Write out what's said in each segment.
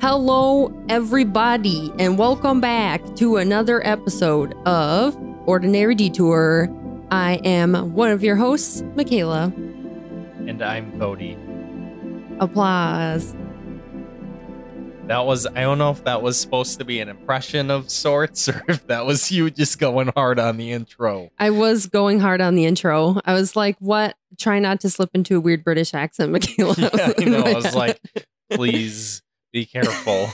Hello, everybody, and welcome back to another episode of Ordinary Detour. I am one of your hosts, Michaela. And I'm Cody. Applause. That was, I don't know if that was supposed to be an impression of sorts or if that was you just going hard on the intro. I was going hard on the intro. I was like, what? Try not to slip into a weird British accent, Michaela. Yeah, I know. I was like, please be careful.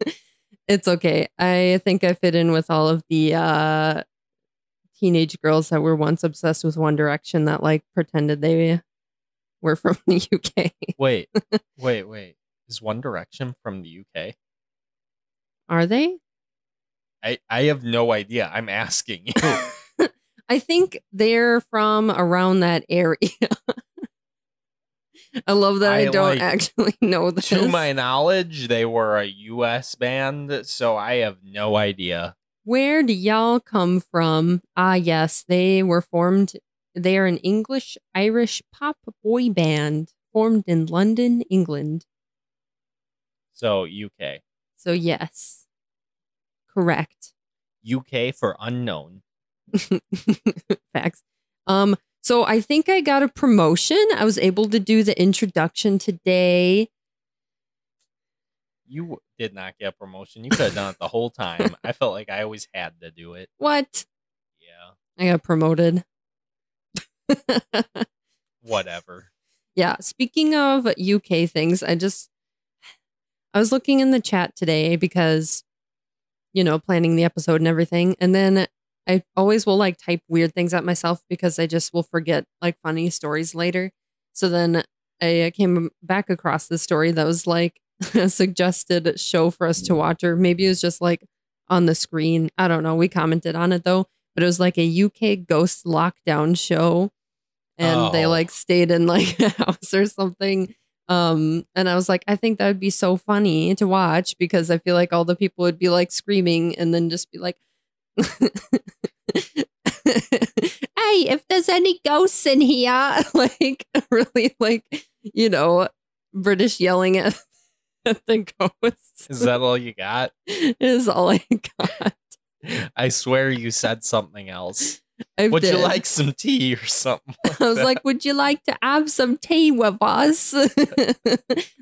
it's okay. I think I fit in with all of the uh teenage girls that were once obsessed with One Direction that like pretended they were from the UK. Wait, wait, wait. Is One Direction from the UK? Are they? I, I have no idea. I'm asking you. I think they're from around that area. I love that I, I, don't like- actually know this. to my knowledge, they were a US band, so I have no idea. Where do y'all come from? Ah, yes, they were formed. They are an English Irish pop boy band formed in London, England. So UK. So, yes, correct. UK for unknown. Facts. Um, so I think I got a promotion. I was able to do the introduction today. You did not get a promotion. You could have done it the whole time. I felt like I always had to do it. What? Yeah. I got promoted. Whatever. Yeah. Speaking of UK things, I just I was looking in the chat today because you know, planning the episode and everything. And then I always will like type weird things at myself because I just will forget like funny stories later. So then I came back across this story that was like a suggested show for us to watch, or maybe it was just like on the screen. I don't know. We commented on it though, but it was like a UK ghost lockdown show. And they Oh. like stayed in like a house or something. Um, and I was like, I think that would be so funny to watch because I feel like all the people would be like screaming and then just be like, Hey, if there's any ghosts in here, like really like, you know, British yelling at, at the ghosts Is that all you got? is all I got. I swear you said something else. I Would you like some tea or something? I was like, "Would you like to have some tea with us?"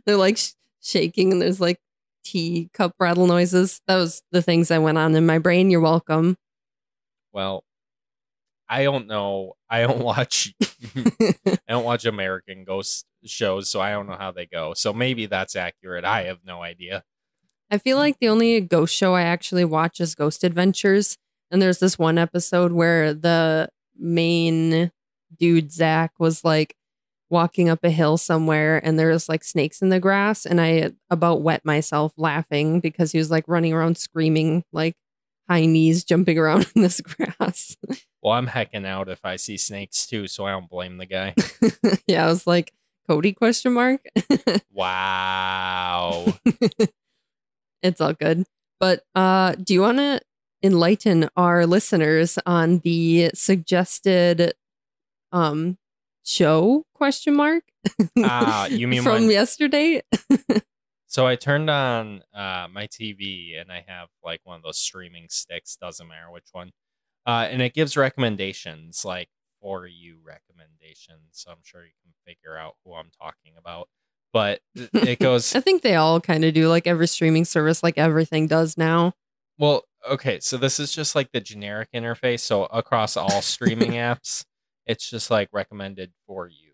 They're like sh- shaking, and there's like tea cup rattle noises. That was the things that went on in my brain. You're welcome. well, I don't know. I don't watch I don't watch American ghost shows, so I don't know how they go. So maybe that's accurate. I have no idea. I feel like the only ghost show I actually watch is Ghost Adventures, and there's this one episode where the main dude Zak was like walking up a hill somewhere, and there's like snakes in the grass, and I about wet myself laughing because he was like running around screaming like high knees jumping around in this grass. Well, I'm hecking out if I see snakes too, so I don't blame the guy. yeah, I was like Cody question mark. wow. it's all good. But uh do you want to enlighten our listeners on the suggested um show question mark Ah, you mean from when- yesterday? So I turned on uh, my TV and I have like one of those streaming sticks, doesn't matter which one. Uh, and it gives recommendations, like for you recommendations. So I'm sure you can figure out who I'm talking about. But it goes, I think they all kind of do like every streaming service like everything does now. well, okay, so this is just like the generic interface. So across all streaming apps, it's just like recommended for you.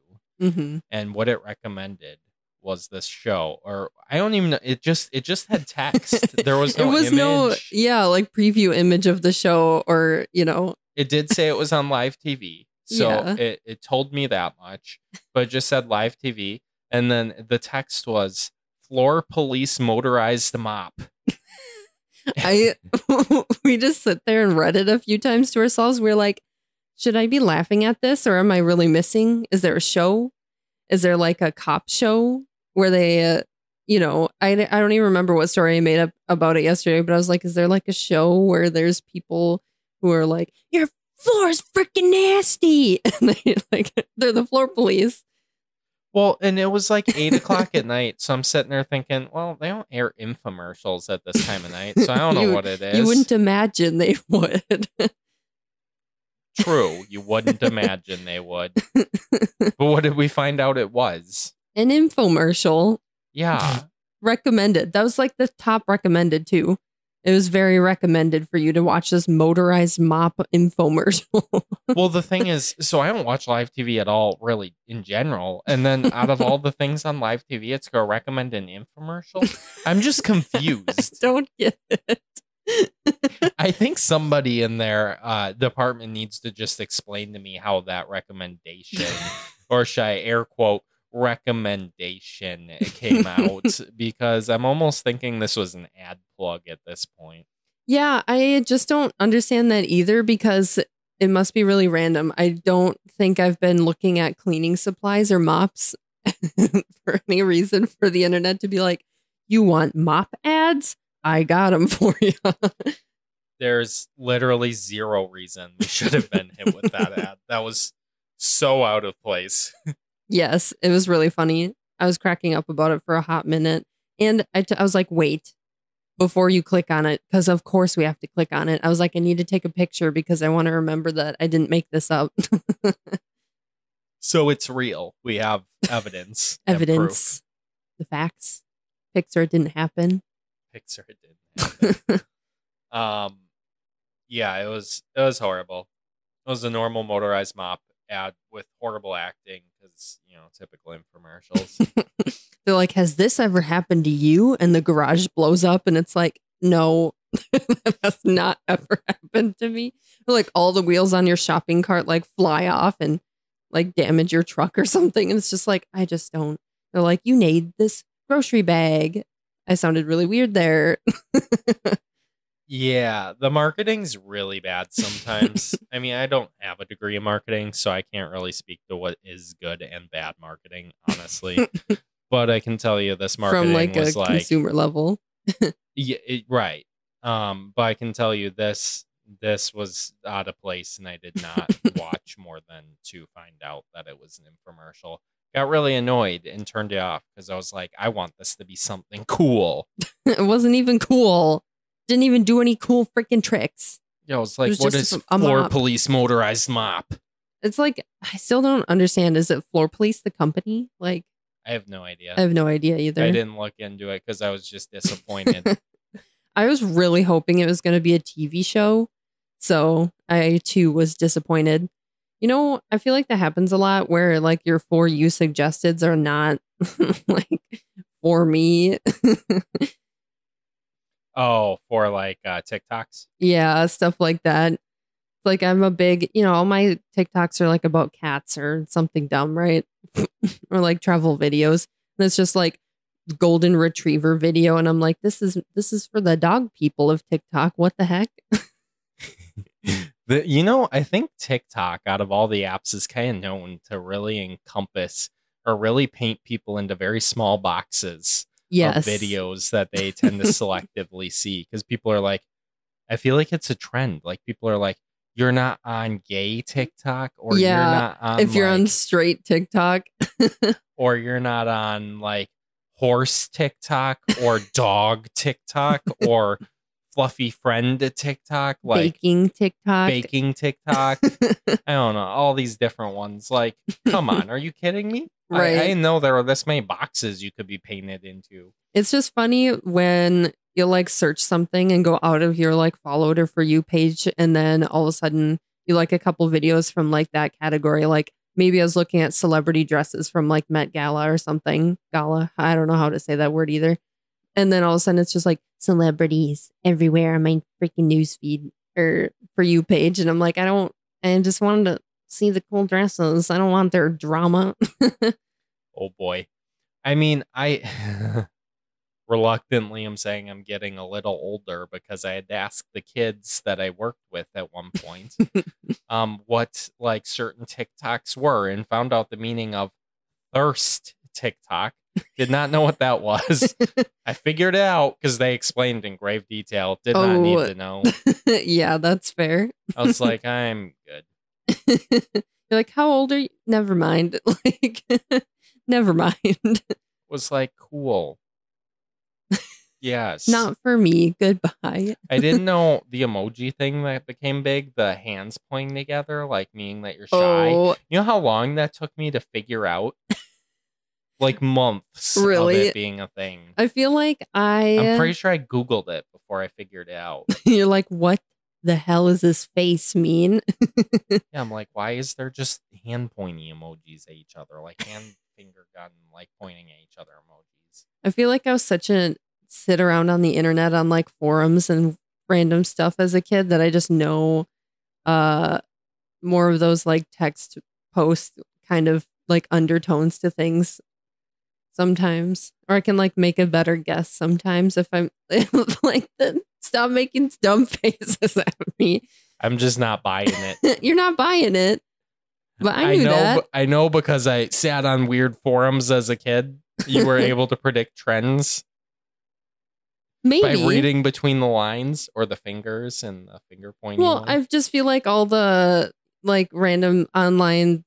hmm And what it recommended was this show, or I don't even know. It just it just had text. There was no it was no image. yeah, like preview image of the show or, you know, It did say it was on live TV. So Yeah. it, it told me that much, but it just said live TV. And then the text was floor police motorized mop. I we just sit there and read it a few times to ourselves. We're like, should I be laughing at this or am I really missing? Is there a show? Is there like a cop show where they, uh, you know, I, I don't even remember what story I made up about it yesterday, but I was like, is there like a show where there's people who are like, your floor is freaking nasty? And they like, they're the floor police. Well, and it was like eight o'clock at night, so I'm sitting there thinking, well, they don't air infomercials at this time of night, so I don't know You- what it is. You wouldn't imagine they would. True, you wouldn't imagine they would. But what did we find out it was? An infomercial Yeah. recommended. That was like the top recommended too. It was very recommended for you to watch this motorized mop infomercial. Well, the thing is, so I don't watch live TV at all, really, in general. And then out of all the things on live TV, it's going to recommend an infomercial. I'm just confused. Don't get it. I think somebody in their uh, department needs to just explain to me how that recommendation, or should I air quote, recommendation came out because I'm almost thinking this was an ad plug at this point. Yeah, I just don't understand that either because it must be really random. I don't think I've been looking at cleaning supplies or mops for any reason for the internet to be like, you want mop ads? I got them for you. There's literally zero reason we should have been hit with that ad. That was so out of place. yes, it was really funny. I was cracking up about it for a hot minute. And I, t- I was like, wait, before you click on it, because of course we have to click on it. I was like, I need to take a picture because I want to remember that I didn't make this up. So it's real. We have evidence. Evidence, the facts. Pixar didn't happen. Pixar didn't. um, yeah, it was it was horrible. It was a normal motorized mop ad with horrible acting because you know typical infomercials. They're like, has this ever happened to you? And the garage blows up, and it's like, no, that has not ever happened to me. Like all the wheels on your shopping cart like fly off and like damage your truck or something. And it's just like, I just don't. They're like, you need this grocery bag. I sounded really weird there. yeah, the marketing's really bad sometimes. I mean, I don't have a degree in marketing, so I can't really speak to what is good and bad marketing, honestly. but I can tell you this marketing From like a was like consumer level. Yeah, it, right. Um, but I can tell you this this was out of place, and I did not watch more than to find out that it was an infomercial. Got really annoyed and turned it off because I was like, I want this to be something cool. it wasn't even cool. Didn't even do any cool freaking tricks. Yeah, I was like, was what just a floor mop. police motorized mop? It's like I still don't understand. Is it Floor Police the company? Like I have no idea. I have no idea either. I didn't look into it because I was just disappointed. I was really hoping it was going to be a TV show. So I too was disappointed. You know, I feel like that happens a lot where like your for you suggesteds are not like for me. oh, for like uh, TikToks. yeah, stuff like that. Like I'm a big, you know, all my TikToks are like about cats or something dumb, right? or like travel videos. And it's just like golden retriever video and I'm like this is this is for the dog people of TikTok. What the heck? The, you know, I think TikTok, out of all the apps, is kind of known to really encompass or really paint people into very small boxes Yes. of videos that they tend to selectively see. Because people are like, I feel like it's a trend. Like people are like, you're not on gay TikTok, or Yeah, you're not on if you're on straight TikTok, or you're not on like horse TikTok or dog TikTok or fluffy friend TikTok, like baking TikTok. baking TikTok. I don't know, all these different ones. Like, come on, are you kidding me? I- I, didn't know there were this many boxes you could be painted into. It's just funny when you like search something and go out of your like followed or for you page, and then all of a sudden you like a couple videos from like that category. Like maybe I was looking at celebrity dresses from like Met Gala or something. Gala. I don't know how to say that word either. And then all of a sudden it's just like celebrities everywhere on my freaking newsfeed or for you page. And I'm like, I don't, I just wanted to see the cool dresses. I don't want their drama. Oh boy. I mean, I reluctantly am saying I'm getting a little older because I had to ask the kids that I worked with at one point um what like certain TikToks were and found out the meaning of thirst TikTok. Did not know what that was. I figured it out because they explained in grave detail. Did not Oh. need to know. yeah, that's fair. I was like, I'm good. You're like, how old are you? Never mind. Like, Never mind. was like cool. Yes. Not for me. Goodbye. I didn't know the emoji thing that became big, the hands pointing together, like meaning that you're shy. Oh, You know how long that took me to figure out? Like months of Really? it being a thing. I feel like I. I'm pretty sure I Googled it before I figured it out. You're like, what the hell does this face mean? Yeah, I'm like, why is there just hand pointing emojis at each other? Like hand finger gun, like pointing at each other emojis. I feel like I was such a sit around on the internet on like forums and random stuff as a kid that I just know uh more of those like text post kind of like undertones to things sometimes. Or I can like make a better guess sometimes if I'm like the, stop making dumb faces at me. I'm just not buying it. You're not buying it. But I knew know that. I know because I sat on weird forums as a kid. You were able to predict trends Maybe. by reading between the lines or the fingers and the finger pointing. Well. I just feel like all the like random online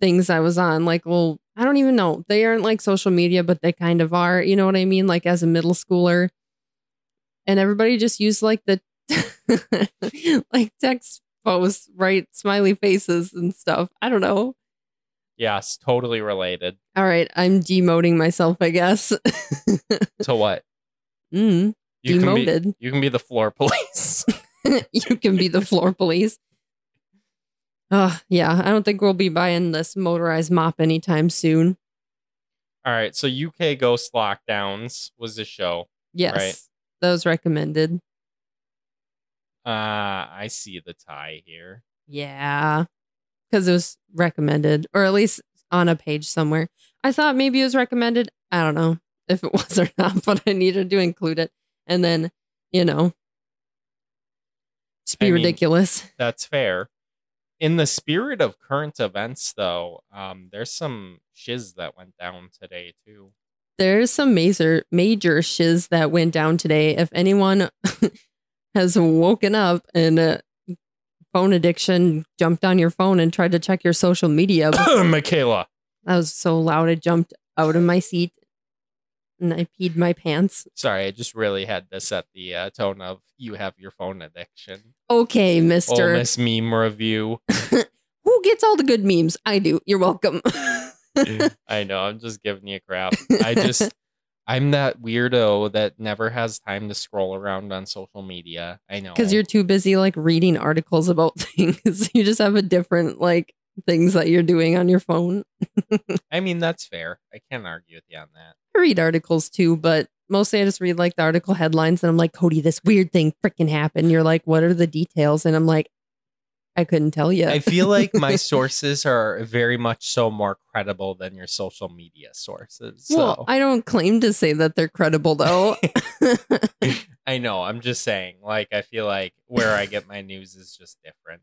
things I was on, like, well, I don't even know. They aren't like social media, but they kind of are. You know what I mean? Like as a middle schooler. And everybody just used like the like text posts, right? Smiley faces and stuff. I don't know. yes, totally related All right. I'm demoting myself, I guess. to what mm, you can be. demoted. You can be the floor police. you can be the floor police. Oh, yeah. I don't think we'll be buying this motorized mop anytime soon. All right, so UK Ghost Lockdowns was the show. Yes. Right. That was recommended. Uh, I see the tie here. Yeah. Because it was recommended, or at least on a page somewhere. I thought maybe it was recommended. I don't know if it was or not, but I needed to include it. And then, you know, just be I mean- ridiculous. That's fair. In the spirit of current events, though, um, there's some shiz that went down today too. There's some major major shiz that went down today. If anyone has woken up and uh, phone addiction jumped on your phone and tried to check your social media, Michaela. that was so loud I jumped out of my seat and I peed my pants. Sorry, I just really had to set the uh, tone of you have your phone addiction. Okay, Ole Mister. Miss meme review. Who gets all the good memes? I do. You're welcome. I know, I'm just giving you crap. I just, I'm that weirdo that never has time to scroll around on social media. I know. Because you're too busy like reading articles about things. you just have a different like things that you're doing on your phone. I mean, that's fair. I can't argue with you on that. I read articles too, but mostly I just read like the article headlines and I'm like, Cody, this weird thing freaking happened. You're like, what are the details? And I'm like, I couldn't tell you. I feel like my sources are very much so more credible than your social media sources. So well, I don't claim to say that they're credible though. I know. I'm just saying. Like, I feel like where I get my news is just different.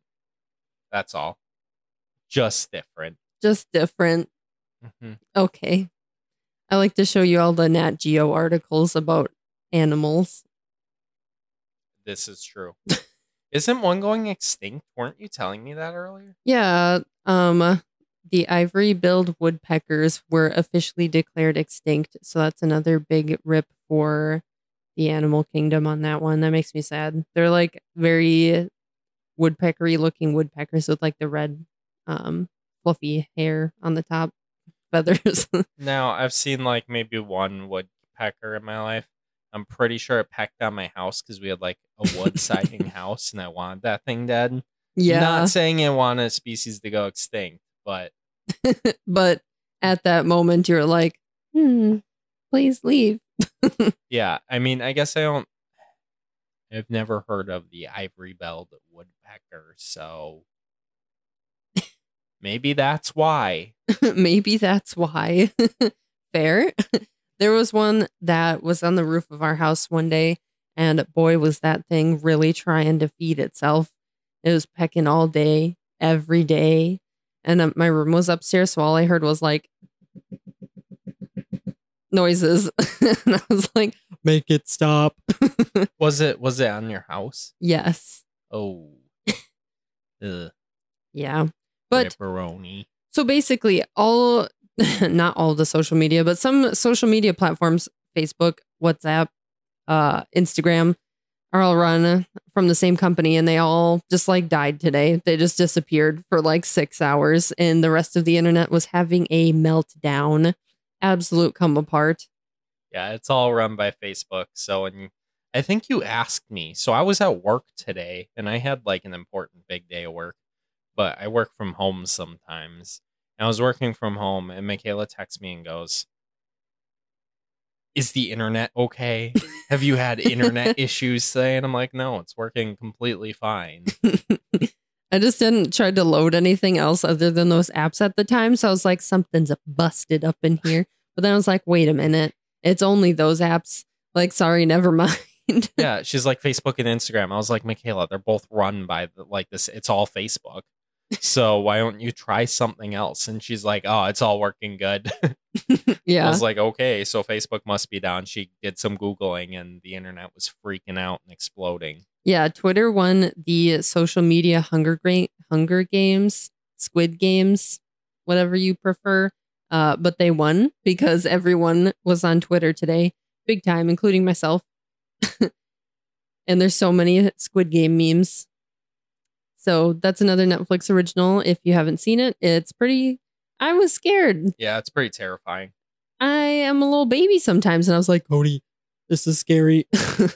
That's all. Just different. just different. Mhm. Okay. I like to show you all the Nat Geo articles about animals. This is true. Isn't one going extinct? Weren't you telling me that earlier? Yeah, um the ivory-billed woodpeckers were officially declared extinct, so that's another big rip for the animal kingdom on that one. That makes me sad. They're like very woodpeckery looking woodpeckers with like the red um fluffy hair on the top feathers. Now, I've seen like maybe one woodpecker in my life. I'm pretty sure it pecked on my house because we had like a wood siding house and I wanted that thing dead. yeah. Not saying I want a species to go extinct, but but at that moment you're like, hmm, please leave. yeah, I mean, I guess I don't. I've never heard of the ivory belled woodpecker, so maybe that's why. Maybe that's why. Fair. there was one that was on the roof of our house one day, and boy, was that thing really trying to feed itself. It was pecking all day, every day. And uh, my room was upstairs, so all I heard was like noises. and I was like, make it stop. Was it was it on your house? yes. Oh, Ugh, Yeah. But pepperoni. So basically, all not all the social media, but some social media platforms, Facebook, WhatsApp, uh, Instagram, are all run from the same company and they all just like died today. They just disappeared for like six hours and the rest of the internet was having a meltdown. Absolute come apart. Yeah, it's all run by Facebook. So, and I think you asked me. So I was at work today and I had like an important big day of work, but I work from home sometimes. And I was working from home and Michaela texts me and goes, Is the internet okay? Have you had internet issues today? And I'm like, No, it's working completely fine. I just didn't try to load anything else other than those apps at the time. So I was like, something's busted up in here. But then I was like, wait a minute. It's only those apps. Like, sorry, never mind. yeah, she's like Facebook and Instagram. I was like, Michaela, they're both run by the, like this. It's all Facebook. So why don't you try something else? And she's like, oh, it's all working good. yeah. I was like, okay, so Facebook must be down. She did some Googling and the internet was freaking out and exploding. Yeah. Twitter won the social media Hunger, Gra- Hunger Games, Squid Games, whatever you prefer. Uh, but they won because everyone was on Twitter today, big time, including myself. and there's so many Squid Game memes. So that's another Netflix original. If you haven't seen it, it's pretty. I was scared. Yeah, it's pretty terrifying. I am a little baby sometimes, and I was like, Cody, this is scary. and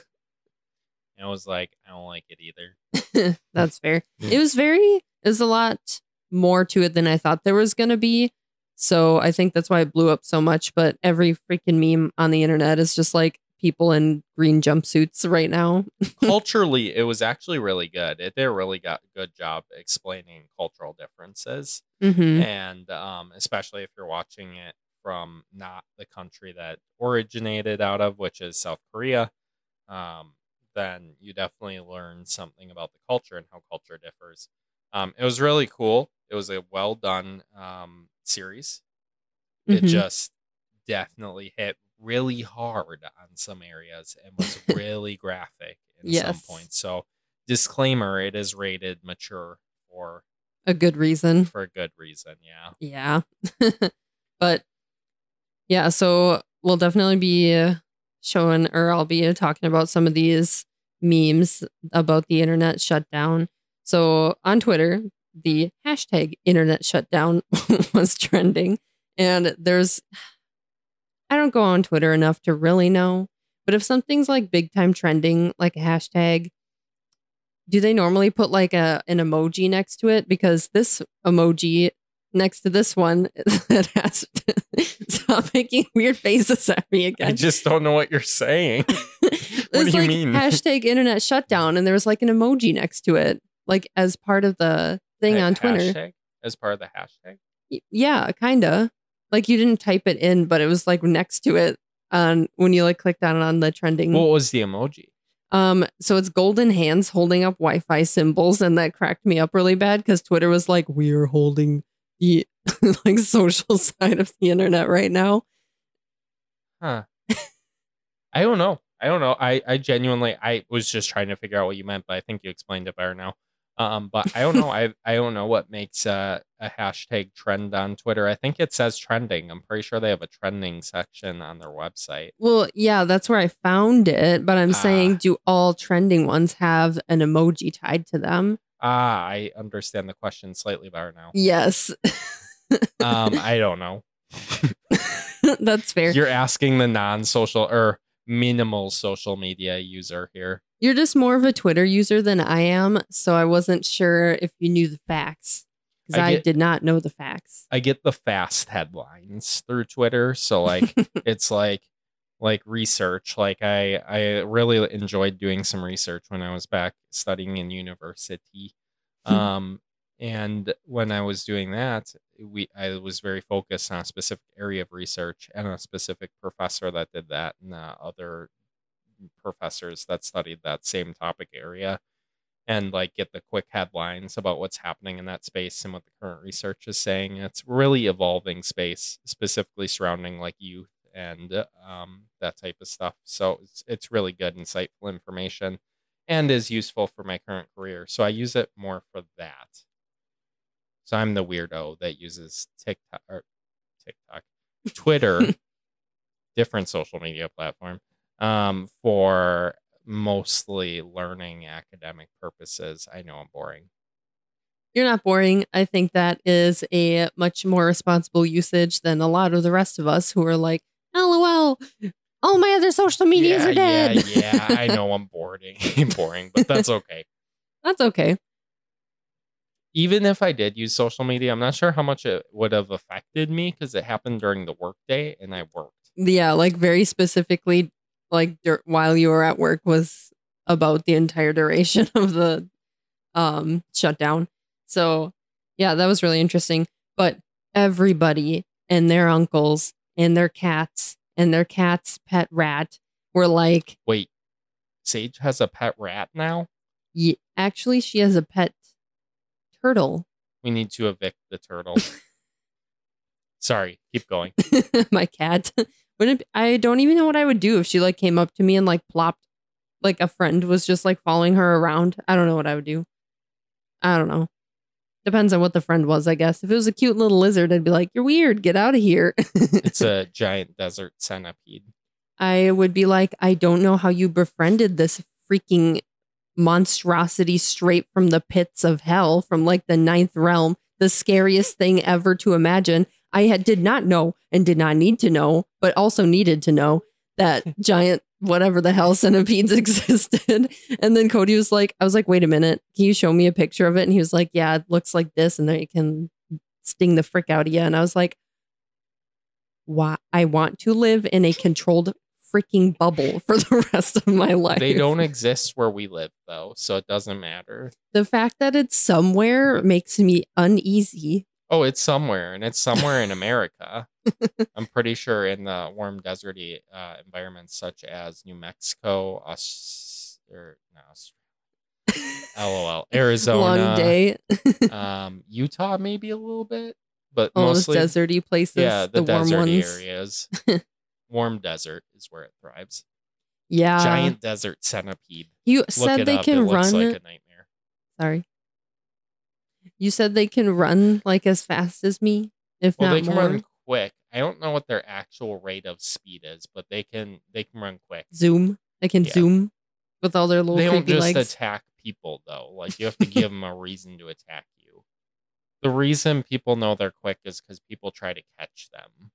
I was like, I don't like it either. that's fair. It was very. There's a lot more to it than I thought there was going to be. So I think that's why it blew up so much. But every freaking meme on the internet is just like people in green jumpsuits right now. Culturally, it was actually really good. It did a really got good job explaining cultural differences, hmm and um, especially if you're watching it from not the country that originated out of, which is South Korea. Um, then you definitely learn something about the culture and how culture differs. Um, it was really cool. It was a well done um, series. It Mhm. just definitely hit really hard on some areas and was really graphic in some Yes. points. So, disclaimer: it is rated mature for A good reason. for a good reason. Yeah. Yeah. but yeah, so we'll definitely be showing, or I'll be talking about some of these memes about the internet shutdown. So on Twitter, the hashtag internet shutdown was trending. And there's, I don't go on Twitter enough to really know, but if something's like big time trending, like a hashtag, do they normally put like a an emoji next to it? Because this emoji next to this one that has to stop making weird faces at me again. I just don't know what you're saying. It's do you like mean? Hashtag internet shutdown, and there was like an emoji next to it, like as part of the thing A on Twitter. hashtag as part of the hashtag. Y- Yeah, kinda. Like you didn't type it in, but it was like next to it on when you like clicked on it on the trending. What was the emoji? Um, so it's golden hands holding up Wi-Fi symbols, and that cracked me up really bad because Twitter was like, "We are holding the like social side of the internet right now." Huh. I don't know. I don't know. I, I genuinely I was just trying to figure out what you meant, but I think you explained it better now. Um, but I don't know. I I don't know what makes a, a hashtag trend on Twitter. I think it says trending. I'm pretty sure they have a trending section on their website. Well, yeah, that's where I found it, but I'm saying, Ah. do all trending ones have an emoji tied to them? Ah, I understand the question slightly better now. Yes, Um, I don't know. that's fair. You're asking the non-social or minimal social media user here. You're just more of a Twitter user than I am, so I wasn't sure if you knew the facts because I I, did not know the facts. I get the fast headlines through Twitter, so like it's like like research. Like I I really enjoyed doing some research when I was back studying in university. Hmm. Um and when I was doing that, we I was very focused on a specific area of research and a specific professor that did that and uh, other professors that studied that same topic area and like get the quick headlines about what's happening in that space and what the current research is saying. It's really evolving space, specifically surrounding like youth and um, that type of stuff. So it's it's really good, insightful information, and is useful for my current career. So I use it more for that. So I'm the weirdo that uses TikTok or TikTok, Twitter, different social media platform, um, for mostly learning academic purposes. I know I'm boring. You're not boring. I think that is a much more responsible usage than a lot of the rest of us who are like, LOL, all my other social medias yeah, are dead. Yeah, yeah, I know I'm boring, boring, but that's okay. That's okay. Even if I did use social media, I'm not sure how much it would have affected me because it happened during the workday and I worked. Yeah, like very specifically, like dur- while you were at work was about the entire duration of the um shutdown. So, yeah, that was really interesting. But everybody and their uncles and their cats and their cat's pet rat were like, Wait, Sage has a pet rat now? "Ye- actually, she has a pet turtle. We need to evict the turtle. Sorry, keep going. My cat. Wouldn't it, I don't even know what I would do if she like came up to me and like plopped, like a friend was just like following her around. I don't know what I would do. I don't know. Depends on what the friend was, I guess. If it was a cute little lizard, I'd be like, "You're weird. Get out of here." It's a giant desert centipede. I would be like, I don't know how you befriended this freaking monstrosity straight from the pits of hell, from like the ninth realm, the scariest thing ever to imagine. I had did not know and did not need to know, but also needed to know that giant whatever the hell centipedes existed. And then Cody was like, I was like, wait a minute, can you show me a picture of it? And he was like, Yeah, it looks like this, and then it can sting the frick out of you. And I was like, why I want to live in a controlled freaking bubble for the rest of my life. They don't exist where we live, though, so it doesn't matter. The fact that it's somewhere makes me uneasy. Oh, it's somewhere, and it's somewhere in America. I'm pretty sure in the warm deserty uh, environments such as New Mexico, Aus- or no, Australia. LOL, Arizona, Long day. um, Utah, maybe a little bit, but All those deserty places. yeah, the, the, warm ones. areas. warm desert is where it thrives. Yeah. Giant desert centipede. You Look said they up. can it looks run. like a nightmare. Sorry. You said they can run like as fast as me, if Well, not they can more. run quick. I don't know what their actual rate of speed is, but they can they can run quick. Zoom. They can Yeah. zoom with all their little they don't just legs. attack people though. Like you have to give them a reason to attack you. The reason people know they're quick is because people try to catch them.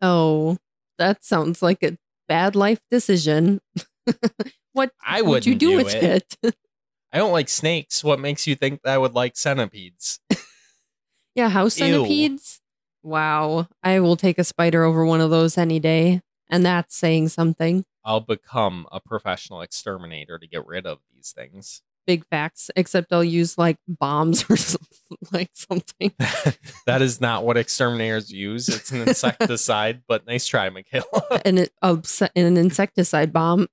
oh, that sounds like a bad life decision. what I would you do, do with it. it? I don't like snakes. What makes you think that I would like centipedes? yeah, house Ew. centipedes. Wow, I will take a spider over one of those any day, and that's saying something. I'll become a professional exterminator to get rid of these things. Big facts. Except I'll use like bombs or something, like something. that is not what exterminators use. It's an insecticide, but nice try, Michaela. it, uh, an insecticide bomb.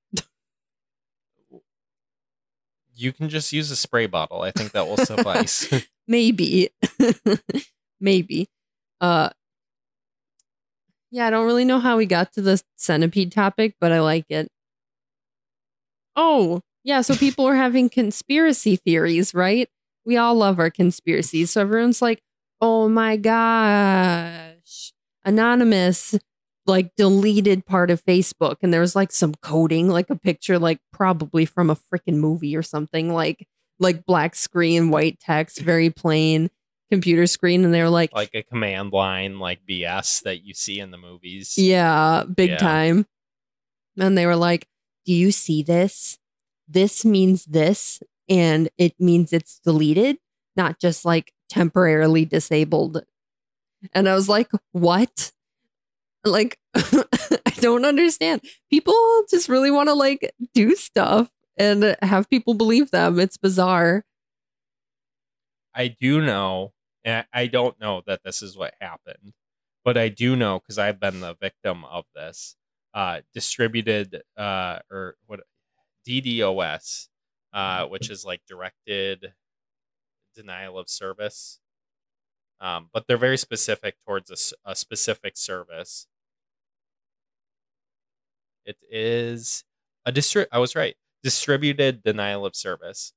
You can just use a spray bottle. I think that will suffice. maybe. Maybe. Uh yeah i don't really know how we got to the centipede topic but i like it. Oh yeah so people are having conspiracy theories right? We all love our conspiracies. So everyone's like oh my gosh anonymous like deleted part of facebook and there was like some coding like a picture like probably from a freaking movie or something like like black screen, white text, very plain computer screen. And they were like, like a command line, like BS that you see in the movies. yeah, big Yeah. time. And they were like, do you see this? This means this, and it means it's deleted, not just like temporarily disabled. And I was like, what? Like, I don't understand. People just really want to like do stuff and have people believe them. It's bizarre. I do know, and I don't know that this is what happened, but I do know because I've been the victim of this. Uh, distributed uh, or what DDoS, uh, which is like directed denial of service. Um, but they're very specific towards a specific service. It is a distri- I was right. Distributed denial of service,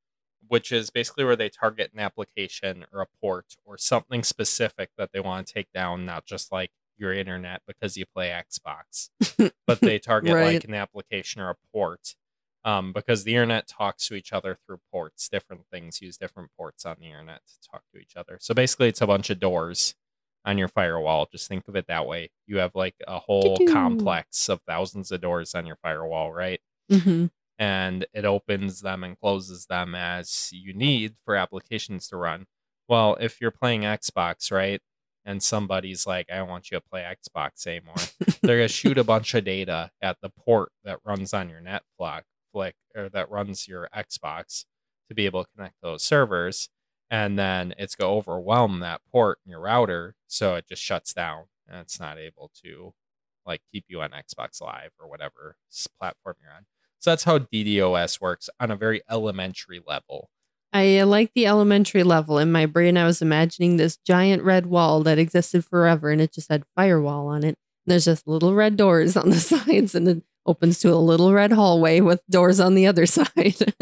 which is basically where they target an application or a port or something specific that they want to take down, not just like your internet because you play Xbox, but they target Right. like an application or a port. Um, because the internet talks to each other through ports. Different things use different ports on the internet to talk to each other. So basically, it's a bunch of doors on your firewall. Just think of it that way. You have like a whole Doo-doo. complex of thousands of doors on your firewall, right? hmm and it opens them and closes them as you need for applications to run. Well, if you're playing Xbox, right, and somebody's like, I don't want you to play Xbox anymore, they're going to shoot a bunch of data at the port that runs on your Netflix, flick, or that runs your Xbox to be able to connect those servers. And then it's going to overwhelm that port in your router. So it just shuts down and it's not able to like keep you on Xbox Live or whatever platform you're on. So that's how DDoS works on a very elementary level. I uh, like the elementary level. In my brain, I was imagining this giant red wall that existed forever and it just had firewall on it. There's just little red doors on the sides and it opens to a little red hallway with doors on the other side.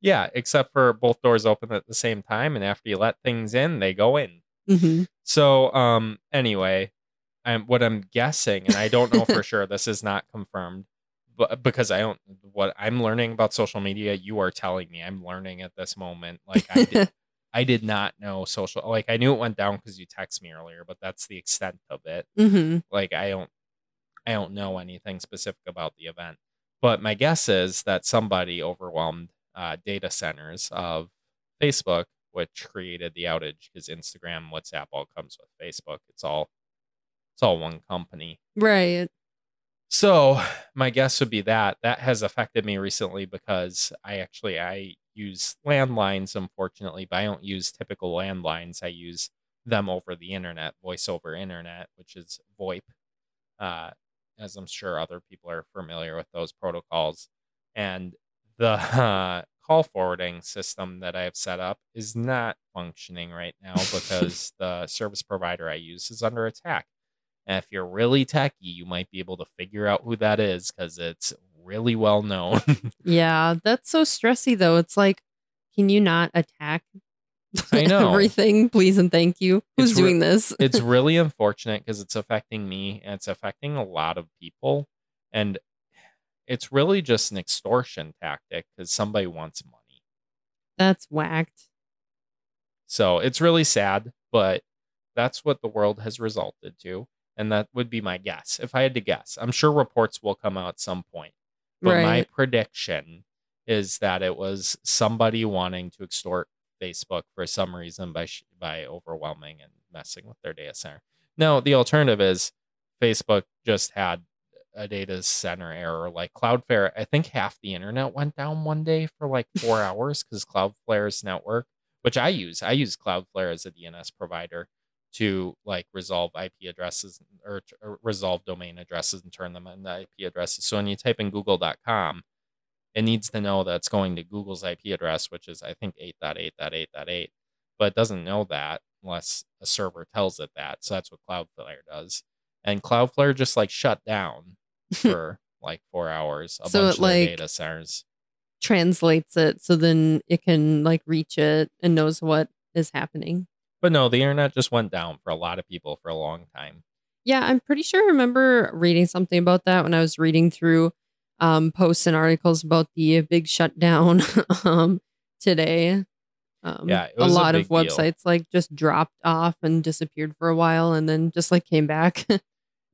Yeah, except for both doors open at the same time, and after you let things in, they go in. hmm So, um, anyway, I'm what I'm guessing, and I don't know for sure. This is not confirmed, but because I don't, what I'm learning about social media, you are telling me I'm learning at this moment. Like I did, I did not know social. Like I knew it went down because you text me earlier, but that's the extent of it. hmm like i don't i don't know anything specific about the event but my guess is that somebody overwhelmed uh, data centers of facebook which created the outage because instagram whatsapp all comes with facebook it's all it's all one company Right. so my guess would be that that has affected me recently because I actually I use landlines unfortunately, but I don't use typical landlines. I use them over the internet, voice over internet, which is VoIP. Uh, as I'm sure other people are familiar with those protocols. And the uh, call forwarding system that I have set up is not functioning right now because the service provider I use is under attack. And if you're really techie, you might be able to figure out who that is because it's really well known. Yeah. That's so stressy, though. It's like, can you not attack I know. everything, please and thank you? Who's It's re- doing this? it's really unfortunate because it's affecting me and it's affecting a lot of people. And it's really just an extortion tactic because somebody wants money. That's whacked. So it's really sad, but that's what the world has resulted to. And that would be my guess. If I had to guess, I'm sure reports will come out at some point. But my prediction is that it was somebody wanting to extort Facebook for some reason by sh- by overwhelming and messing with their data center. No, the alternative is Facebook just had a data center error like Cloudflare. I think half the internet went down one day for like four hours because Cloudflare's network, which I use, I use Cloudflare as a DNS provider to like resolve IP addresses or, or resolve domain addresses and turn them into IP addresses. So when you type in google.com, it needs to know that it's going to Google's IP address, which is I think 8.8.8.8, but it doesn't know that unless a server tells it that. So that's what Cloudflare does. And Cloudflare just like shut down for like four hours. A So bunch it, of like, data centers. Translates it so then it can like reach it and knows what is happening. But no, the internet just went down for a lot of people for a long time. Yeah, I'm pretty sure I remember reading something about that when I was reading through um, posts and articles about the big shutdown um, today. Um, Yeah, it a was a lot of big deal. websites like just dropped off and disappeared for a while and then just like came back.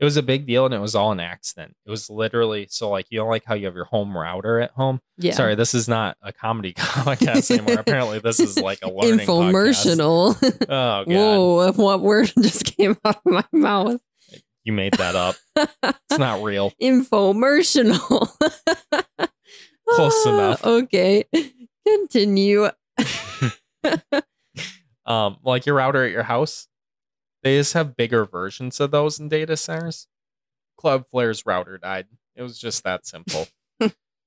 It was a big deal and it was all an accident. It was literally so like you know like how you have your home router at home. yeah. Sorry, this is not a comedy podcast anymore. Apparently, this is like a learning podcast. Infomercial. Oh god, Whoa, what word just came out of my mouth? You made that up. It's not real. Infomercial. Close Ah, enough. Okay. Continue. Um, like your router at your house, they just have bigger versions of those in data centers. Cloudflare's router died. It was just that simple.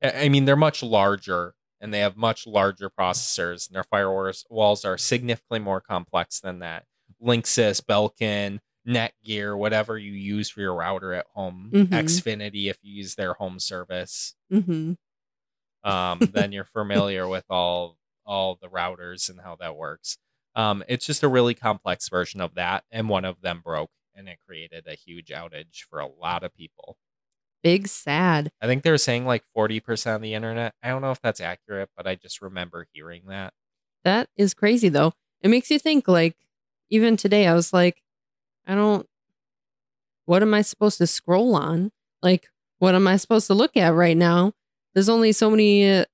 I mean, they're much larger and they have much larger processors, and their firewalls walls are significantly more complex than that. Linksys, Belkin, Netgear, whatever you use for your router at home, Mhm. Xfinity if you use their home service. hmm um, then you're familiar with all all the routers and how that works. Um, it's just a really complex version of that, and one of them broke, and it created a huge outage for a lot of people. Big sad. I think they were saying like 40% of the internet. I don't know if that's accurate, but I just remember hearing that. That is crazy though. It makes you think like even today I was like I don't what am I supposed to scroll on? Like what am I supposed to look at right now? There's only so many uh,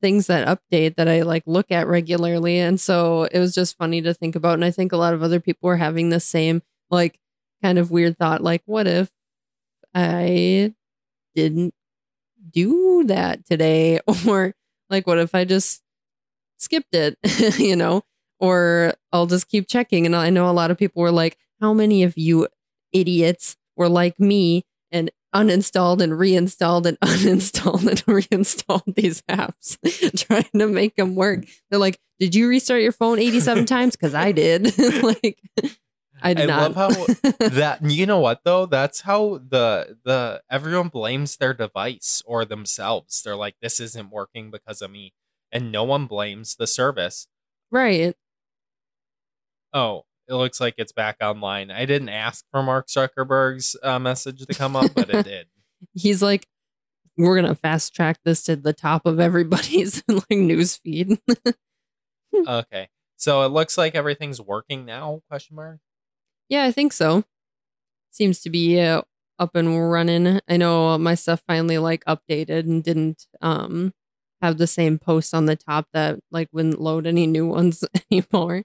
things that update that I like look at regularly and so it was just funny to think about and I think a lot of other people were having the same like kind of weird thought like what if I didn't do that today or like what if I just skipped it, you know, or I'll just keep checking. And I know a lot of people were like, how many of you idiots were like me and uninstalled and reinstalled and uninstalled and reinstalled these apps trying to make them work? They're like, did you restart your phone 87 times? Because I did. like, I did I not. love how that you know what though that's how the the everyone blames their device or themselves they're like this isn't working because of me and no one blames the service right. oh it looks like it's back online i didn't ask for mark zuckerberg's uh, message to come up but it did He's like, we're gonna fast track this to the top of everybody's like news feed. okay so it looks like everything's working now question mark Yeah, I think so. Seems to be uh, up and running. I know my stuff finally like updated and didn't um have the same post on the top that like wouldn't load any new ones anymore.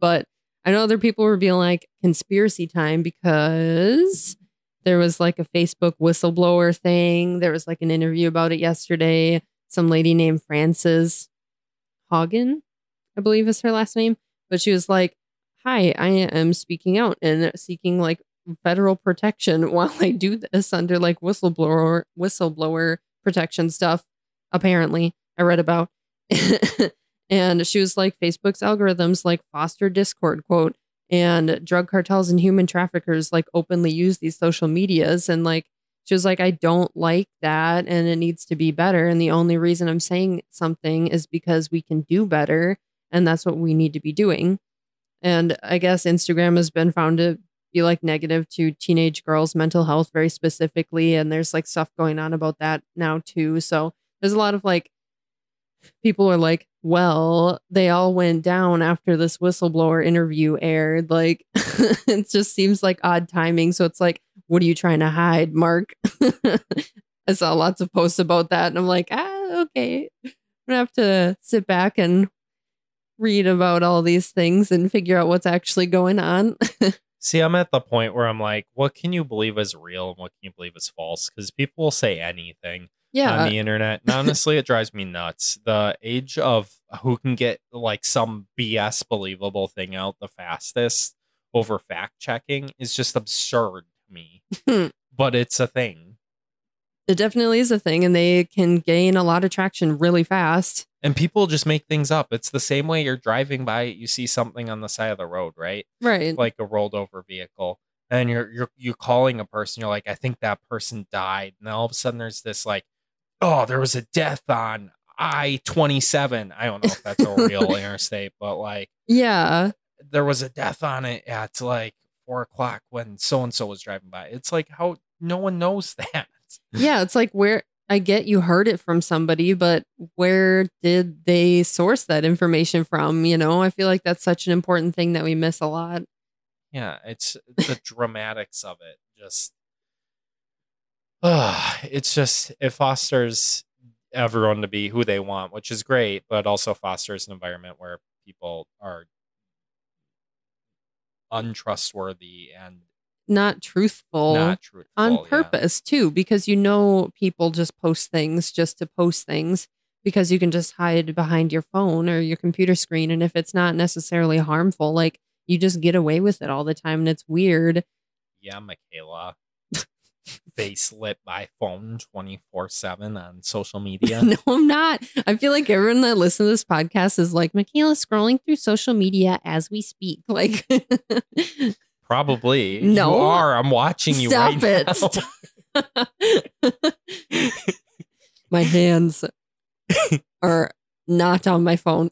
But I know other people were being like conspiracy time because there was like a Facebook whistleblower thing. There was like an interview about it yesterday. Some lady named Frances Haugen, I believe is her last name, but she was like, hi, I am speaking out and seeking like federal protection while I do this under like whistleblower whistleblower protection stuff. Apparently, I read about. and she was like, Facebook's algorithms like foster discord quote and drug cartels and human traffickers like openly use these social medias and like she was like, I don't like that and it needs to be better. And the only reason I'm saying something is because we can do better. And that's what we need to be doing. And I guess Instagram has been found to be like negative to teenage girls' mental health very specifically. And there's like stuff going on about that now too. So there's a lot of like people are like, well, they all went down after this whistleblower interview aired. Like it just seems like odd timing. So it's like, what are you trying to hide, Mark? I saw lots of posts about that. And I'm like, ah, okay. I'm gonna have to sit back and read about all these things and figure out what's actually going on. See, I'm at the point where I'm like, what can you believe is real and what can you believe is false? Because people will say anything yeah. on the uh, internet. And honestly, it drives me nuts. The age of who can get like some BS believable thing out the fastest over fact checking is just absurd to me. but it's a thing. It definitely is a thing, and they can gain a lot of traction really fast. And people just make things up. It's the same way you're driving by, you see something on the side of the road, right? Right. Like a rolled over vehicle. And you're you're you're calling a person, you're like, I think that person died. And all of a sudden there's this like, oh, there was a death on I twenty seven. I don't know if that's a real interstate, but like yeah. there was a death on it at like four o'clock when so and so was driving by. It's like how no one knows that. Yeah. It's like where I get you heard it from somebody, but where did they source that information from? You know, I feel like that's such an important thing that we miss a lot. Yeah, it's the dramatics of it. Just, it's just it fosters everyone to be who they want, which is great, but also fosters an environment where people are untrustworthy and Not truthful. not truthful on yeah. purpose too because you know people just post things just to post things because you can just hide behind your phone or your computer screen and if it's not necessarily harmful like you just get away with it all the time and it's weird Yeah, Michaela. Face lit by phone 24 7 on social media. no i'm not i feel like everyone that listens to this podcast is like michaela scrolling through social media as we speak like Probably. No. You are. I'm watching you Stop right it. my hands are not on my phone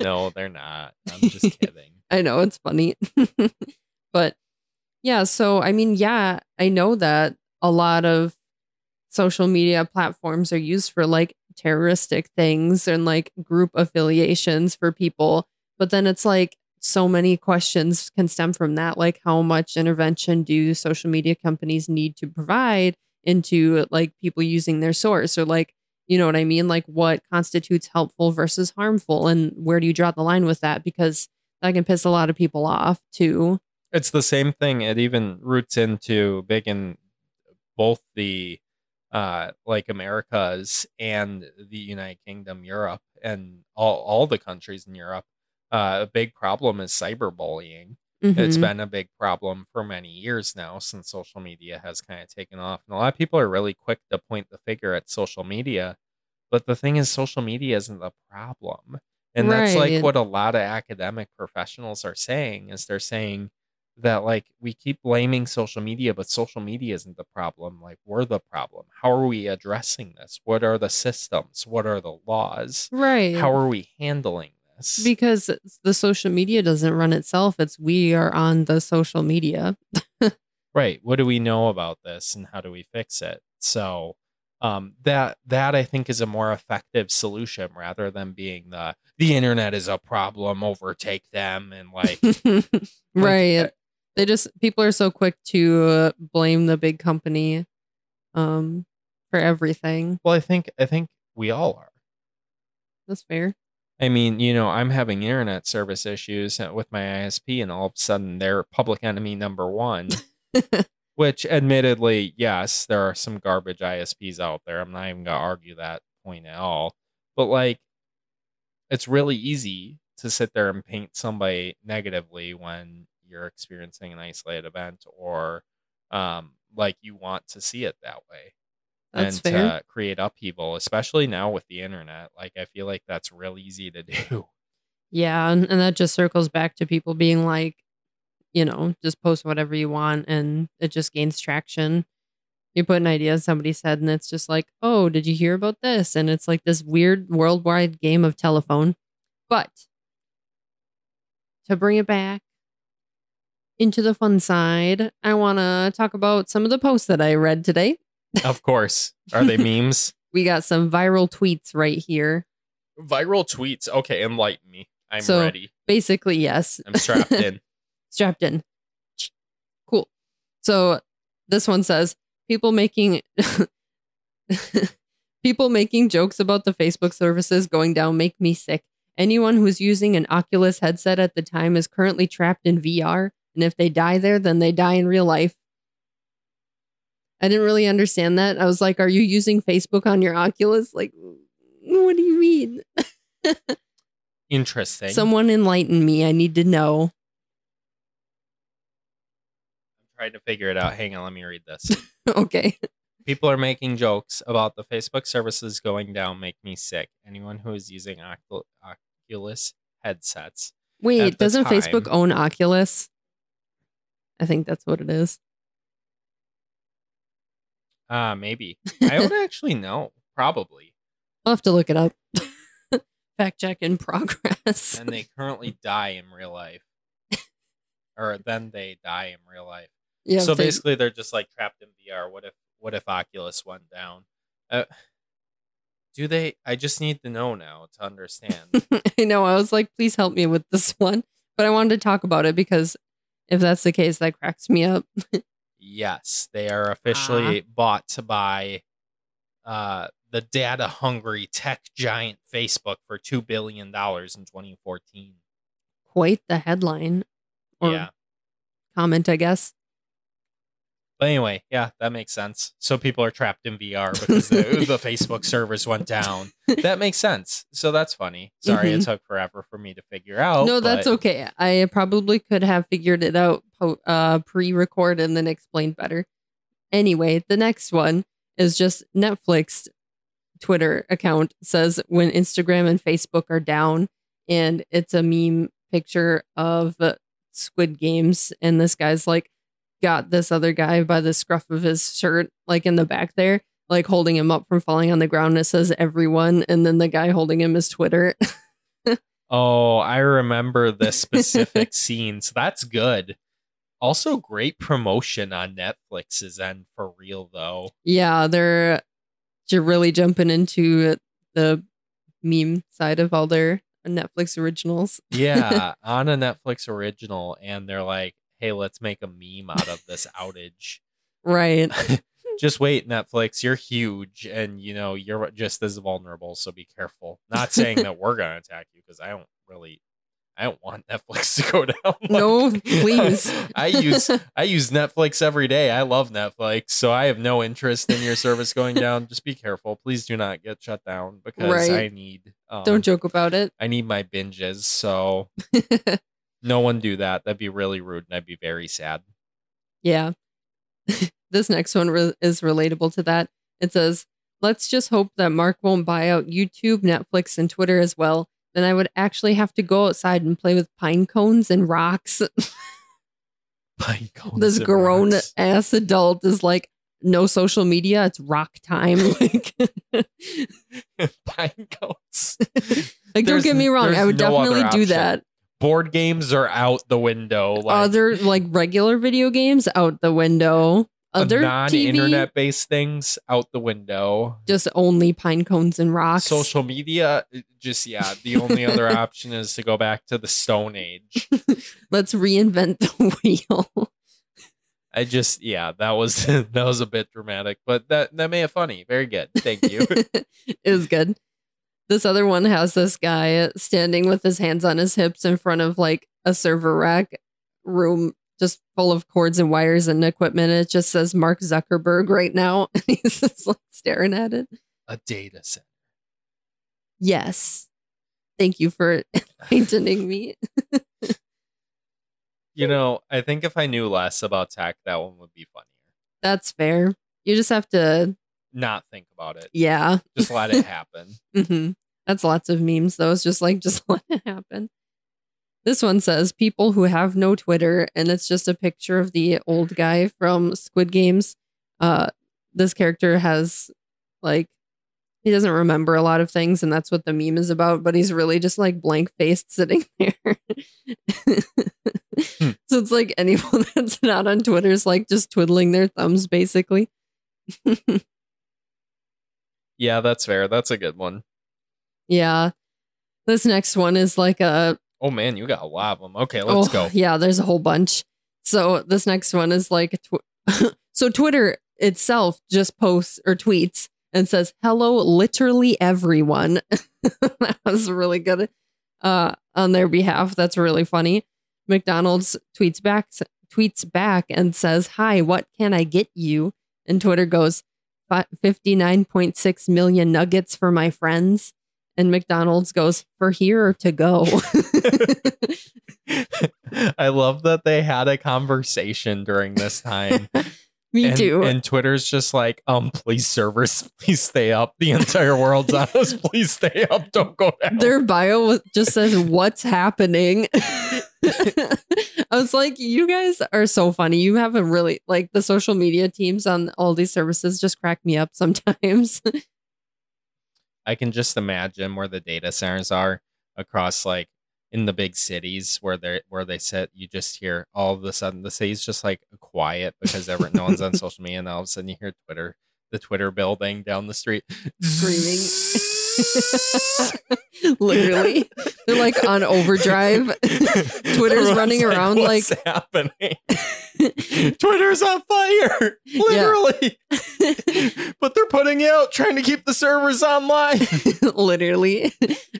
no, they're not. I'm just kidding. I know it's funny. but Yeah. So, I mean, yeah, I know that a lot of social media platforms are used for like terroristic things and like group affiliations for people. But then it's like so many questions can stem from that. Like, how much intervention do social media companies need to provide into like people using their source or like, you know what I mean? Like, what constitutes helpful versus harmful? And where do you draw the line with that? Because that can piss a lot of people off too. It's the same thing. It even roots into big in both the uh, like Americas and the United Kingdom, Europe, and all, all the countries in Europe. Uh, a big problem is cyberbullying. It's Mhm. been a big problem for many years now since social media has kind of taken off. And a lot of people are really quick to point the finger at social media. But the thing is, social media isn't the problem. And that's like what a lot of academic professionals are saying is they're saying that like we keep blaming social media, but social media isn't the problem. Like we're the problem. How are we addressing this? What are the systems? What are the laws? Right. How are we handling this? because the social media doesn't run itself. It's we are on the social media. right what do we know about this and how do we fix it so um that that i think is a more effective solution rather than being the the internet is a problem overtake them and like right. uh, they just people are so quick to uh, blame the big company um for everything. well i think i think we all are That's fair. i mean you know i'm having internet service issues uh, with my isp and all of a sudden they're public enemy number one which admittedly yes there are some garbage isps out there i'm not even gonna argue that point at all but like it's really easy to sit there and paint somebody negatively when you're experiencing an isolated event or um like you want to see it that way That's and fair. to create upheaval especially now with the internet like i feel like that's real easy to do Yeah, and, and that just circles back to people being like, you know, just post whatever you want and it just gains traction. You put an idea somebody said and it's just like, "Oh, did you hear about this?" And it's like this weird worldwide game of telephone. But to bring it back into the fun side, I want to talk about some of the posts that I read today. of course are they memes We got some viral tweets right here. viral tweets okay enlighten me i'm So- ready Basically, yes. i'm strapped in strapped in. Cool. So this one says people making people making jokes about the Facebook services going down make me sick. Anyone who's using an Oculus headset at the time is currently trapped in VR, and if they die there, then they die in real life. I didn't really understand that. I was like, "Are you using Facebook on your Oculus?" Like, what do you mean? interesting Someone enlighten me. I need to know. i'm trying to figure it out hang on let me read this okay. People are making jokes about the Facebook services going down make me sick. Anyone who is using Ocul- Oculus headsets. Wait, doesn't Facebook own Oculus? I think that's what it is. Uh maybe. I don't actually know. Probably. I'll have to look it up. Fact check in progress. And they currently die in real life. or then they die in real life. yeah, so they- basically they're just like trapped in VR. What if what if Oculus went down? Uh, do they I just need to know now to understand. I know. I was like, please help me with this one. But I wanted to talk about it because if that's the case, that cracks me up. Yes, they are officially bought by uh, the data hungry tech giant Facebook for $2 billion in 2014. Quite the headline or yeah. comment, I guess. But anyway, yeah, that makes sense. So people are trapped in VR because the, the Facebook servers went down. That makes sense. So that's funny. Sorry it Mhm. took forever for me to figure out. no, that's but okay. I probably could have figured it out po- uh, pre-record and then explained better. Anyway, the next one is just Netflix Twitter account says when Instagram and Facebook are down, and it's a meme picture of uh, Squid Games, and this guy's like got this other guy by the scruff of his shirt, like in the back there, like holding him up from falling on the ground. And it says everyone, and then the guy holding him is Twitter. Oh, I remember this specific scene. So that's good. Also, great promotion on Netflix's end for real, though. Yeah, they're really jumping into the meme side of all their Netflix originals. Yeah, on a Netflix original, and they're like, "Hey, let's make a meme out of this outage." Right. just wait, Netflix. You're huge, and you know you're just as vulnerable. So be careful. Not saying that we're gonna attack you because I don't really, I don't want Netflix to go down. No, please. I use I use Netflix every day. I love Netflix, so I have no interest in your service going down. Just be careful. Please do not get shut down because Right. I need. Um, Don't joke about it. I need my binges. So no one do that. That'd be really rude, and I'd be very sad. Yeah. this next one re- is relatable to that. It says, Let's just hope that Mark won't buy out YouTube, Netflix, and Twitter as well. Then I would actually have to go outside and play with pine cones and rocks. Pine cones this grown rocks. ass adult is like, no social media. It's rock time. like, pine cones. like don't get me wrong. I would no definitely do that. Board games are out the window. Like Other like regular video games out the window. Other non-internet based things out the window. just only pine cones and rocks. Social media, uh, just yeah. The only other option is to go back to the Stone Age. Let's reinvent the wheel. I just yeah, that was that was a bit dramatic, but that that made it funny. Very good. Thank you. it was good. This other one has this guy standing with his hands on his hips in front of like a server rack room just full of cords and wires and equipment. It just says Mark Zuckerberg right now. And he's just like staring at it. a data center. Yes. Thank you for enlightening me. You know, I think if I knew less about tech, that one would be funnier. That's fair. You just have to, Not think about it. yeah. Just let it happen. hmm That's lots of memes, though. It's just like, just let it happen. This one says people who have no Twitter, and it's just a picture of the old guy from Squid Games. Uh, this character has like he doesn't remember a lot of things, and that's what the meme is about. But he's really just like blank faced sitting there. So it's like anyone that's not on Twitter is like just twiddling their thumbs, basically. Yeah, that's fair. That's a good one. yeah. This next one is like a Oh man, you got a lot of them. Okay, let's Oh, go. Yeah, there's a whole bunch. So this next one is like, tw- so Twitter itself just posts or tweets and says, "Hello, literally everyone." that was really good uh, on their behalf. That's really funny. McDonald's tweets back tweets back and says, "Hi, what can I get you?" And Twitter goes, "Fifty nine point six million nuggets for my friends." And McDonald's goes, "For here or to go." I love that they had a conversation during this time. Me and, too. And Twitter's just like, um, please servers, please stay up. The entire world's on us. Please stay up. Don't go down. Their bio just says, What's happening? I was like, You guys are so funny. You have a really, like, the social media teams on all these services just crack me up sometimes. I can just imagine where the data centers are across like in the big cities where they where they sit. You just hear all of a sudden the city's just like quiet because ever, no one's on social media, and all of a sudden you hear Twitter, the Twitter building down the street Literally. They're like on overdrive. Twitter's Everyone's running around like. What's happening. Twitter's on fire, literally. but they're putting out, trying to keep the servers online. Literally.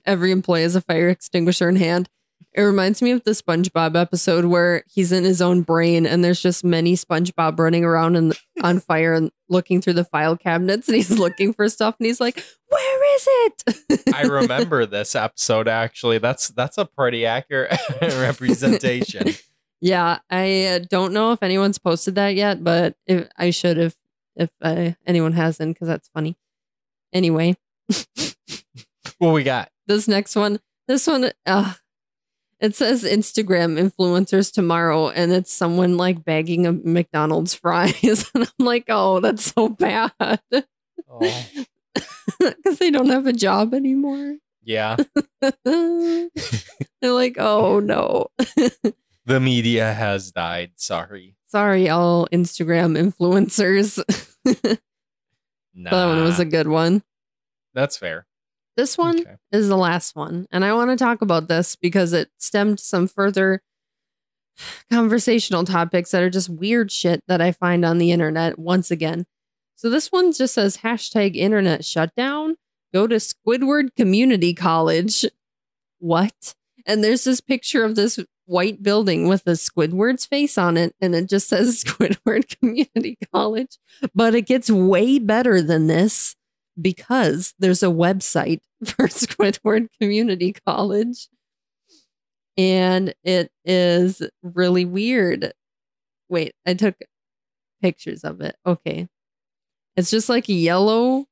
Every employee has a fire extinguisher in hand. It reminds me of the SpongeBob episode where he's in his own brain and there's just many SpongeBob running around and on fire and looking through the file cabinets and he's looking for stuff and he's like, "Where is it?" I remember this episode actually. That's that's a pretty accurate representation. yeah, I uh, don't know if anyone's posted that yet, but if, I should if if uh, anyone hasn't because that's funny. Anyway, What we got? this next one, this one, uh, it says Instagram influencers tomorrow, and it's someone like bagging a McDonald's fries, and I'm like, oh, that's so bad Oh, because they don't have a job anymore. yeah. They're like, oh no. The media has died. Sorry. Sorry, all Instagram influencers. Nah, that one was a good one. that's fair. This one Okay. is the last one. And I want to talk about this because it stemmed some further conversational topics that are just weird shit that I find on the internet once again. So this one just says hashtag internet shutdown. Go to Squidward Community College. What? And there's this picture of this white building with a Squidward's face on it, and it just says Squidward Community College. But it gets way better than this because there's a website for Squidward Community College. And it is really weird. Wait, I took pictures of it. Okay. It's just like yellow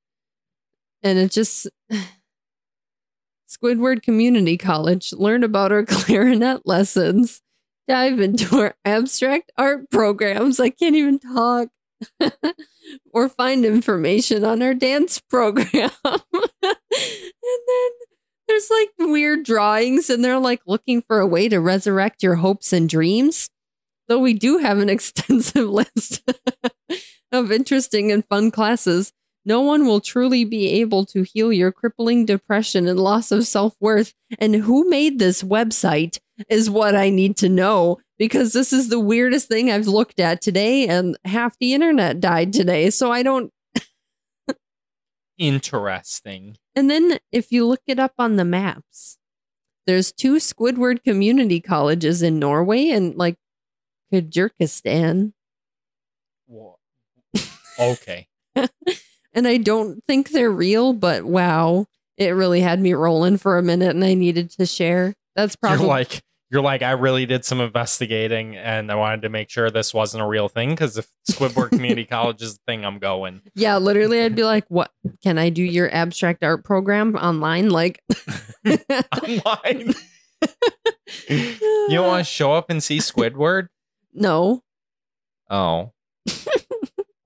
and it just Squidward Community College. Learn about our clarinet lessons. Dive into our abstract art programs. I can't even talk. or find information on our dance program. and then there's like weird drawings, and they're like looking for a way to resurrect your hopes and dreams. Though we do have an extensive list of interesting and fun classes, no one will truly be able to heal your crippling depression and loss of self worth. And who made this website is what I need to know because this is the weirdest thing I've looked at today, and half the internet died today. So I don't. Interesting. And then if you look it up on the maps, there's two Squidward community colleges in Norway and like Kyrgyzstan. Wha- Okay. And I don't think they're real, but wow, it really had me rolling for a minute and I needed to share. That's probably You're like you're like I really did some investigating and I wanted to make sure this wasn't a real thing because if Squidward Community College is the thing, I'm going. Yeah, literally I'd be like, "What? Can I do your abstract art program online?" Like Online. you don't want to show up and see Squidward? No, Oh.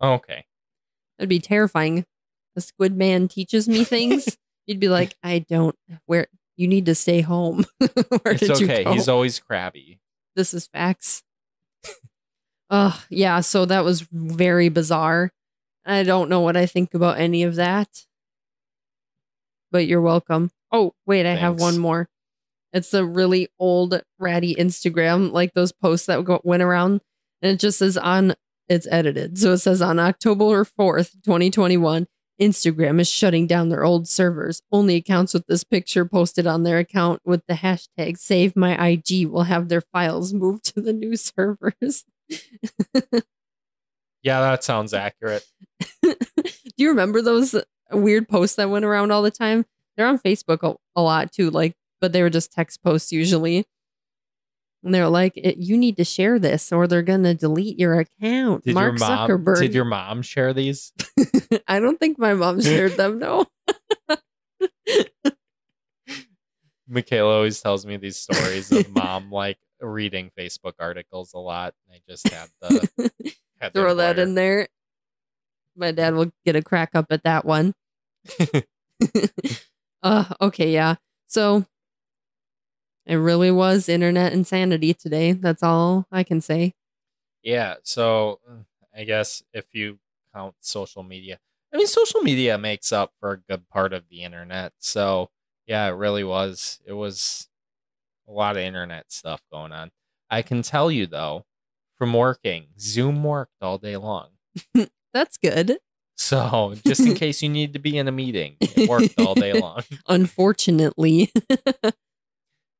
okay. that'd be terrifying. A squid man teaches me things. You'd be like, "I don't where you need to stay home." It's okay. He's always crabby. this is facts. Oh, yeah. So that was very bizarre. I don't know what I think about any of that, but you're welcome. Oh, wait, I have one more. It's a really old ratty Instagram, like those posts that go, went around, and it just says on. It's edited, so it says on October fourth, twenty twenty one. Instagram is shutting down their old servers. Only accounts with this picture posted on their account with the hashtag save my IG will have their files moved to the new servers. Yeah, that sounds accurate. Do you remember those weird posts that went around all the time? They're on Facebook a, a lot too, like, but they were just text posts usually. And they're like, "It- you need to share this or they're going to delete your account. Did Mark your mom Zuckerberg. did your mom share these? I don't think my mom shared them, no. Michaela always tells me these stories of mom like reading Facebook articles a lot. I just had the had Throw that in there. My dad will get a crack up at that one. uh, okay, yeah. So it really was internet insanity today. That's all I can say. Yeah, so I guess if you count social media, I mean, social media makes up for a good part of the internet. So yeah, it really was. It was a lot of internet stuff going on. I can tell you though, from working, Zoom worked all day long. That's good. So just in case you need to be in a meeting, it worked all day long. Unfortunately,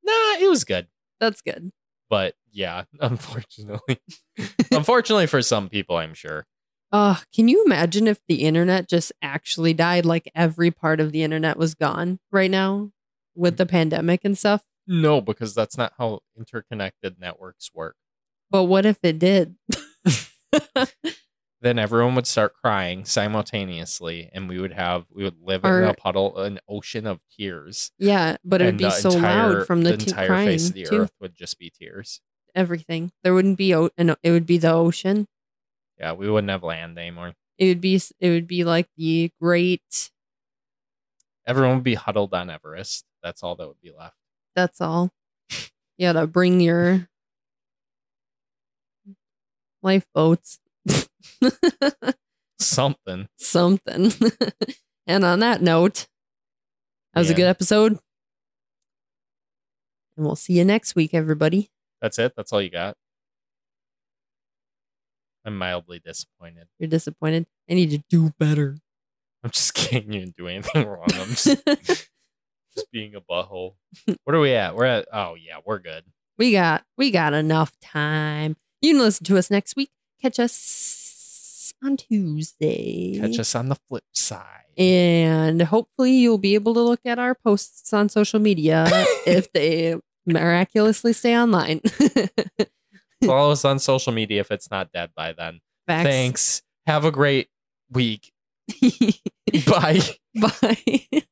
Nah, it was good. that's good. But yeah, unfortunately. unfortunately for some people, I'm sure. Uh, can you imagine if the internet just actually died? Like every part of the internet was gone right now with the pandemic and stuff. No, because that's not how interconnected networks work. But what if it did? Then everyone would start crying simultaneously, and we would have we would live in a puddle, an ocean of tears. yeah, but it would be so entire, loud from the, the t- entire face of the too. earth would just be tears. Everything. There wouldn't be o- an, it would be the ocean. Yeah, we wouldn't have land anymore. It would be it would be like the great. Everyone would be huddled on Everest. That's all that would be left. That's all. You gotta bring your lifeboats. Something. Something. and on that note, that was a good episode. And we'll see you next week, everybody. That's it. That's all you got. I'm mildly disappointed. You're disappointed. I need to do better. I'm just kidding. You didn't do anything wrong. I'm just, just being a butthole. What are we at? We're at. Oh yeah, we're good. we got we got enough time. You can listen to us next week. Catch us on Tuesday. Catch us on the flip side. And hopefully you'll be able to look at our posts on social media if they miraculously stay online. Follow us on social media if it's not dead by then. Facts. Thanks. Have a great week. Bye. Bye.